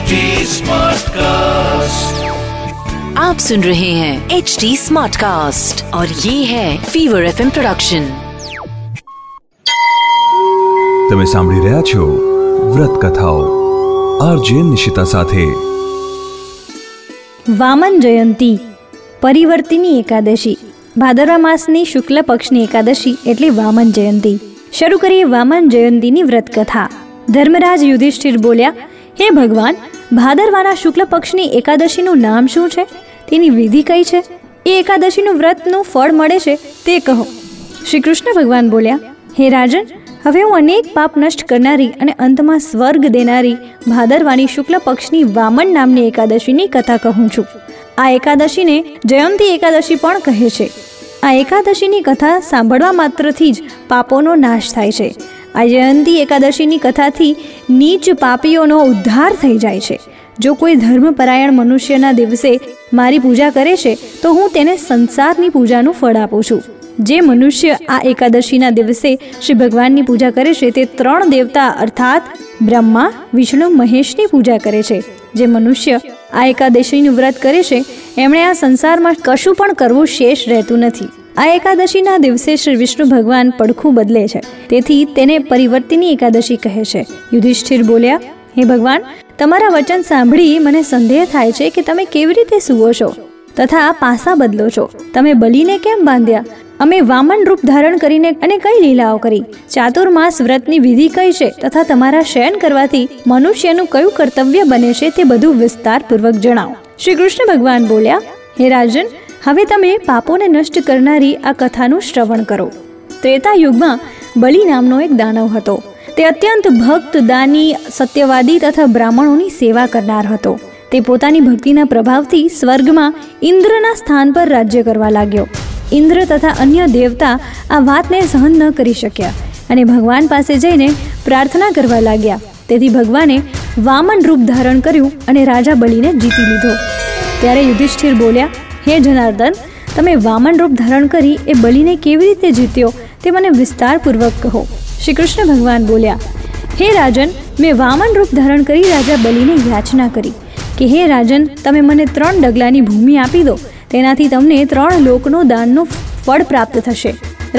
HD Smartcast. आप सुन रहे हैं एच डी स्मार्ट कास्ट और ये है फीवर एफ प्रोडक्शन તમે સાંભળી રહ્યા છો વ્રત કથાઓ આરજે નિશિતા સાથે વામન જયંતી પરિવર્તિની એકાદશી ભાદરવા માસની શુક્લ પક્ષની એકાદશી એટલે વામન જયંતી શરૂ કરીએ વામન જયંતીની વ્રત કથા ધર્મરાજ યુધિષ્ઠિર બોલ્યા હે ભગવાન, ભાદરવાના શુક્લ પક્ષની એકાદશીનું નામ શું છે? તેની વિધિ કઈ છે? એ એકાદશીનું વ્રતનું ફળ મળે છે તે કહો. શ્રી કૃષ્ણ ભગવાન બોલ્યા, હે રાજન, હવે હું અનેક પાપ નષ્ટ કરનારી અને અંતમાં સ્વર્ગ દેનારી ભાદરવાની શુક્લ પક્ષની વામન નામની એકાદશીની કથા કહું છું. આ એકાદશીને જયંતી એકાદશી પણ કહે છે. આ એકાદશીની કથા સાંભળવા માત્રથી જ પાપોનો નાશ થાય છે. આ જયંતી એકાદશીની કથાથી નીચ પાપીઓનો ઉદ્ધાર થઈ જાય છે. જો કોઈ ધર્મપરાયણ મનુષ્યના દિવસે મારી પૂજા કરે છે, તો હું તેને સંસારની પૂજાનું ફળ આપું છું. જે મનુષ્ય આ એકાદશીના દિવસે શ્રી ભગવાનની પૂજા કરે છે, તે ત્રણ દેવતા અર્થાત બ્રહ્મા, વિષ્ણુ, મહેશની પૂજા કરે છે. જે મનુષ્ય આ એકાદશીનું વ્રત કરે છે, એમણે આ સંસારમાં કશું પણ કરવું શેષ રહેતું નથી. આ એકાદશીના દિવસે શ્રી વિષ્ણુ ભગવાન પડખું બદલે છે. તેથી તેને પરિવર્તિની એકાદશી કહે છે. યુધિષ્ઠિર બોલ્યા, હે ભગવાન, તમારા વચન સાંભળી મને સંદેહ થાય છે કે તમે કેવી રીતે સુવો છો? તથા પાસા બદલો છો? તમે બલીને કેમ બાંધ્યા? અમે વામન રૂપ ધારણ કરીને અને કઈ લીલાઓ કરી? ચાતુર્માસ વ્રતની વિધિ કઈ છે? તથા તમારા શયન કરવાથી મનુષ્યનું કયું કર્તવ્ય બને છે તે બધું વિસ્તારપૂર્વક જણાવો. શ્રી કૃષ્ણ ભગવાન બોલ્યા, હે રાજન હવે તમે પાપોને નષ્ટ કરનારી આ કથાનું શ્રવણ કરો. ત્રેતા યુગમાં બલિ નામનો એક દાનવ હતો. તે અત્યંત ભક્ત, દાની, સત્યવાદી તથા બ્રાહ્મણોની સેવા કરનાર હતો. તે પોતાની ભક્તિના પ્રભાવથી સ્વર્ગમાં ઇન્દ્રના સ્થાન પર રાજ્ય કરવા લાગ્યો. ઇન્દ્ર તથા અન્ય દેવતા આ વાતને સહન ન કરી શક્યા અને ભગવાન પાસે જઈને પ્રાર્થના કરવા લાગ્યા. તેથી ભગવાને વામન રૂપ ધારણ કર્યું અને રાજા બલિને જીતી લીધો. ત્યારે યુધિષ્ઠિર બોલ્યા હે જનાર્દન, તમે વામન રૂપ ધારણ કરી એ બલિને કેવી રીતે જીત્યો તે મને વિસ્તારપૂર્વક કહો. શ્રી કૃષ્ણ ભગવાન બોલ્યા, હે રાજન, મેં વામન રૂપ ધારણ કરી રાજા બલિને યાચના કરી. કે હે રાજન, તમે મને ત્રણ ડગલાની ભૂમિ આપી દો, તેનાથી તમને ત્રણ લોકનો દાનનું ફળ પ્રાપ્ત થશે.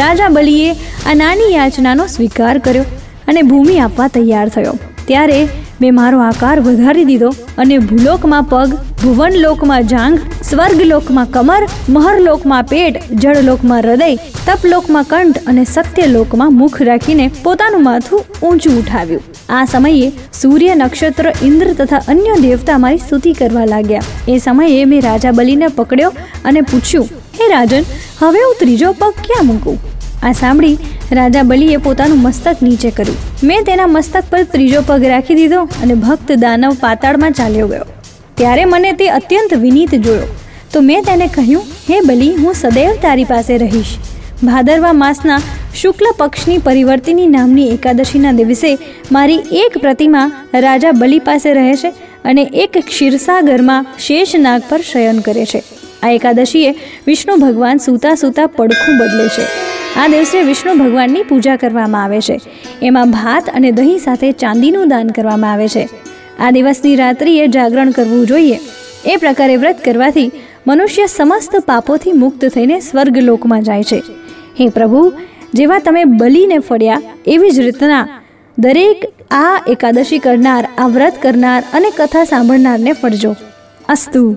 રાજા બલિએ આ નાની યાચનાનો સ્વીકાર કર્યો અને ભૂમિ આપવા તૈયાર થયો. ત્યારે મેં મારો આકાર વધારી દીધો અને ભૂલોકમાં પગ, ભુવનલોકમાં જાંઘ સ્વર્ગલોકમાં કમર, મહરલોકમાં પેટ, જળલોકમાં હૃદય, તપલોકમાં કંઠ અને સત્યલોકમાં મુખ રાખીને પોતાનું માથું ઊંચું ઉઠાવ્યું. આ સમયે સૂર્ય નક્ષત્ર ઇન્દ્ર તથા અન્ય દેવતા મારી સ્તુતિ કરવા લાગ્યા. એ સમયે મેં રાજા બલિને પકડ્યો અને પૂછ્યું, હે રાજન, હવે હું ત્રીજો પગ ક્યાં મૂકું? આ સાંભળી રાજા બલિએ પોતાનું મસ્તક નીચે કર્યું. મેં તેના મસ્તક પર ત્રીજો પગ રાખી દીધો અને ભક્ત દાનવ પાતાળમાં ચાલ્યો ગયો. ત્યારે મને તે અત્યંત વિનીત જોયો. તો મેં તેને કહ્યું, હે બલિ, હું સદૈવ તારી પાસે રહીશ. ભાદરવા માસના શુક્લ પક્ષની પરિવર્તિની નામની એકાદશીના દિવસે મારી એક પ્રતિમા રાજા બલિ પાસે રહે છે અને એક ક્ષીરસાગરમાં શેષનાગ પર શયન કરે છે. આ એકાદશીએ વિષ્ણુ ભગવાન સૂતા સૂતા પડખું બદલે છે. આ દિવસે વિષ્ણુ ભગવાનની પૂજા કરવામાં આવે છે. એમાં ભાત અને દહીં સાથે ચાંદીનું દાન કરવામાં આવે છે. આ દિવસની રાત્રિએ જાગરણ કરવું જોઈએ. એ પ્રકારે વ્રત કરવાથી મનુષ્ય સમસ્ત પાપોથી મુક્ત થઈને સ્વર્ગલોકમાં જાય છે. હે પ્રભુ, જેવા તમે બલીને ફળ્યા, એવી જ રીતના દરેક આ એકાદશી કરનાર, આ વ્રત કરનાર અને કથા સાંભળનારને ફળજો. અસ્તુ.